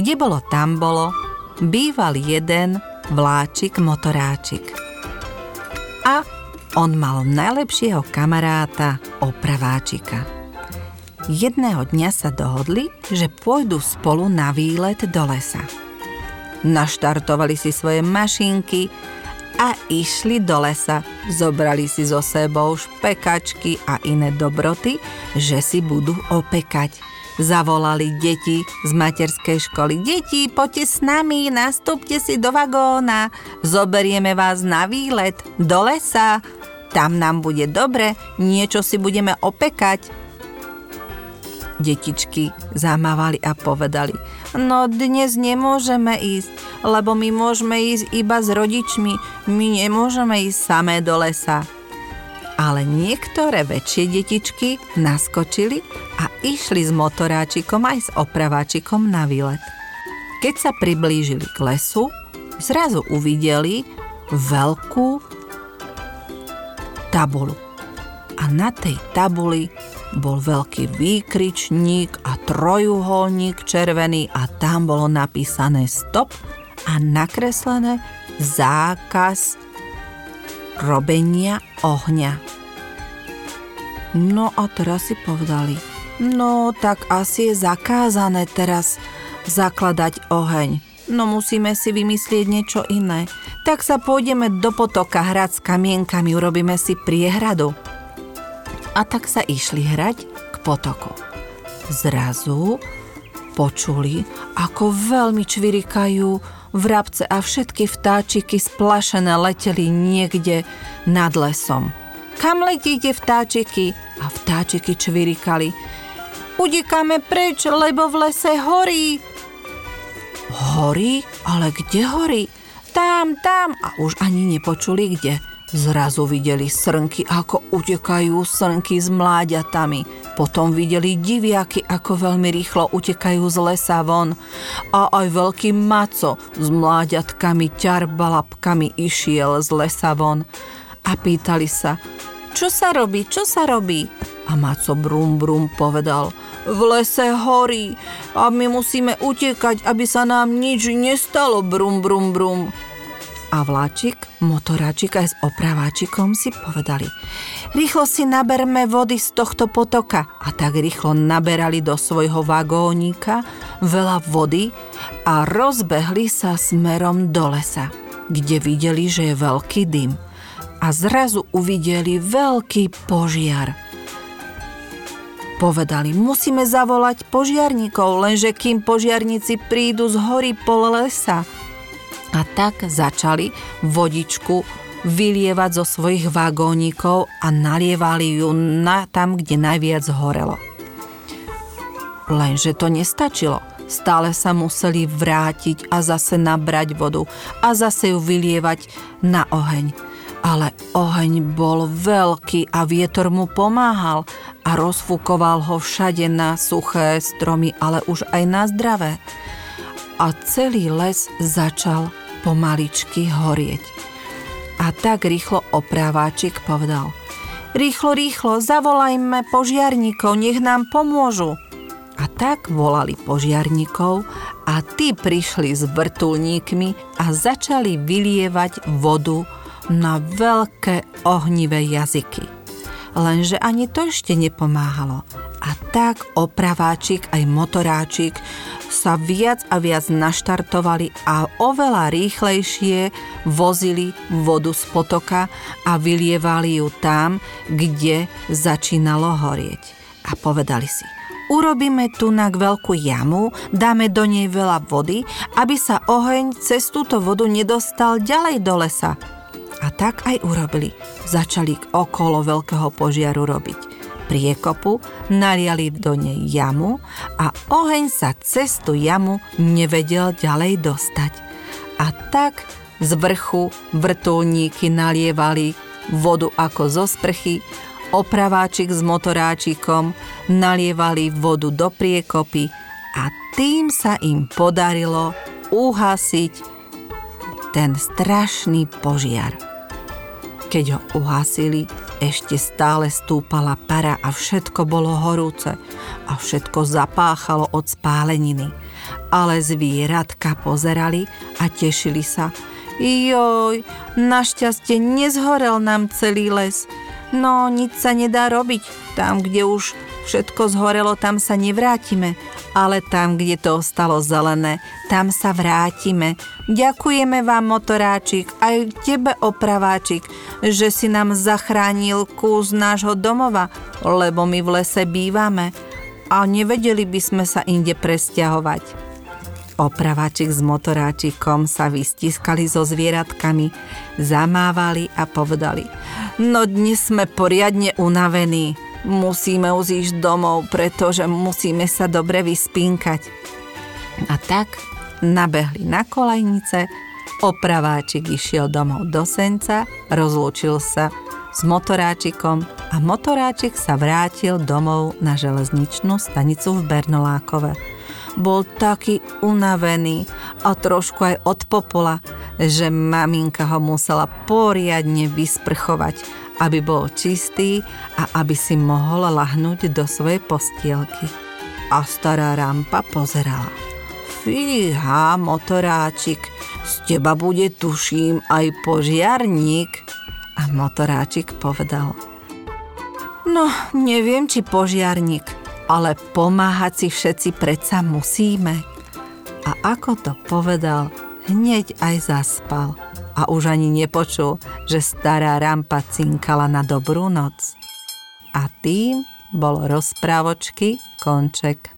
Kde bolo, tam bolo, býval jeden vláčik motoráčik. A on mal najlepšieho kamaráta opraváčika. Jedného dňa sa dohodli, že pôjdu spolu na výlet do lesa. Naštartovali si svoje mašinky a išli do lesa. Zobrali si so sebou špekačky a iné dobroty, že si budú opekať. Zavolali deti z materskej školy. Deti, poďte s nami, nastúpte si do vagóna. Zoberieme vás na výlet do lesa. Tam nám bude dobre, niečo si budeme opekať. Detičky zamávali a povedali, no dnes nemôžeme ísť, lebo my môžeme ísť iba s rodičmi, my nemôžeme ísť samé do lesa ale niektoré väčšie detičky naskočili a išli s motoráčikom aj s opraváčikom na výlet. Keď sa priblížili k lesu, zrazu uvideli veľkú tabulu. A na tej tabuli bol veľký výkričník a trojuholník červený a tam bolo napísané stop a nakreslené zákaz robenia ohňa. No a teraz si povedali, no tak asi je zakázané teraz zakladať oheň. No musíme si vymyslieť niečo iné. Tak sa pôjdeme do potoka hrať s kamienkami, urobíme si priehradu. A tak sa išli hrať k potoku. Zrazu počuli, ako veľmi čvirikajú vrabce a všetky vtáčiky splašené leteli niekde nad lesom. Kam letíte vtáčiky? A vtáčiky čvirikali. Udekáme preč, lebo v lese horí. Horí? Ale kde horí? Tam, tam. A už ani nepočuli kde. Zrazu videli srnky, ako utekajú srnky s mláďatami. Potom videli diviaky, ako veľmi rýchlo utekajú z lesa von. A aj veľký maco s mláďatkami, ťarbalapkami išiel z lesa von. A pýtali sa, čo sa robí, čo sa robí? A maco brum brum povedal, v lese horí a my musíme utekať, aby sa nám nič nestalo, brum brum brum. A vláčik, motoráčik aj s opraváčikom si povedali, rýchlo si naberme vody z tohto potoka. A tak rýchlo naberali do svojho vagónika veľa vody a rozbehli sa smerom do lesa, kde videli, že je veľký dym a zrazu uvideli veľký požiar. Povedali, musíme zavolať požiarníkov, lenže kým požiarníci prídu z hory pol lesa – a tak začali vodičku vylievať zo svojich vagónikov a nalievali ju na tam, kde najviac horelo. Lenže to nestačilo. Stále sa museli vrátiť a zase nabrať vodu a zase ju vylievať na oheň. Ale oheň bol veľký a vietor mu pomáhal a rozfúkoval ho všade na suché stromy, ale už aj na zdravé. A celý les začal pomaličky horieť. A tak rýchlo opráváčik povedal Rýchlo, rýchlo, zavolajme požiarníkov, nech nám pomôžu. A tak volali požiarníkov a tí prišli s vrtulníkmi a začali vylievať vodu na veľké ohnivé jazyky. Lenže ani to ešte nepomáhalo. A tak opraváčik aj motoráčik sa viac a viac naštartovali a oveľa rýchlejšie vozili vodu z potoka a vylievali ju tam, kde začínalo horieť. A povedali si, urobíme tu na veľkú jamu, dáme do nej veľa vody, aby sa oheň cez túto vodu nedostal ďalej do lesa. A tak aj urobili. Začali okolo veľkého požiaru robiť priekopu, naliali do nej jamu a oheň sa cez tú jamu nevedel ďalej dostať. A tak z vrchu vrtulníky nalievali vodu ako zo sprchy, opraváčik s motoráčikom nalievali vodu do priekopy a tým sa im podarilo uhasiť ten strašný požiar. Keď ho uhasili, ešte stále stúpala para a všetko bolo horúce a všetko zapáchalo od spáleniny. ale zvieratka pozerali a tešili sa. Joj, našťastie nezhorel nám celý les. No, nič sa nedá robiť. Tam, kde už všetko zhorelo, tam sa nevrátime. Ale tam, kde to ostalo zelené, tam sa vrátime. Ďakujeme vám, motoráčik, aj tebe, opraváčik, že si nám zachránil kus nášho domova, lebo my v lese bývame a nevedeli by sme sa inde presťahovať. Opravačik s motoráčikom sa vystiskali so zvieratkami, zamávali a povedali No dnes sme poriadne unavení. Musíme uzísť domov, pretože musíme sa dobre vyspínkať. A tak nabehli na kolejnice, opraváčik išiel domov do senca, rozlúčil sa s motoráčikom a motoráčik sa vrátil domov na železničnú stanicu v Bernolákove bol taký unavený a trošku aj od popola, že maminka ho musela poriadne vysprchovať, aby bol čistý a aby si mohol lahnúť do svojej postielky. A stará rampa pozerala. Fíha, motoráčik, z teba bude tuším aj požiarník. A motoráčik povedal. No, neviem, či požiarník, ale pomáhať si všetci predsa musíme. A ako to povedal, hneď aj zaspal a už ani nepočul, že stará rampa cinkala na dobrú noc. A tým bol rozprávočky konček.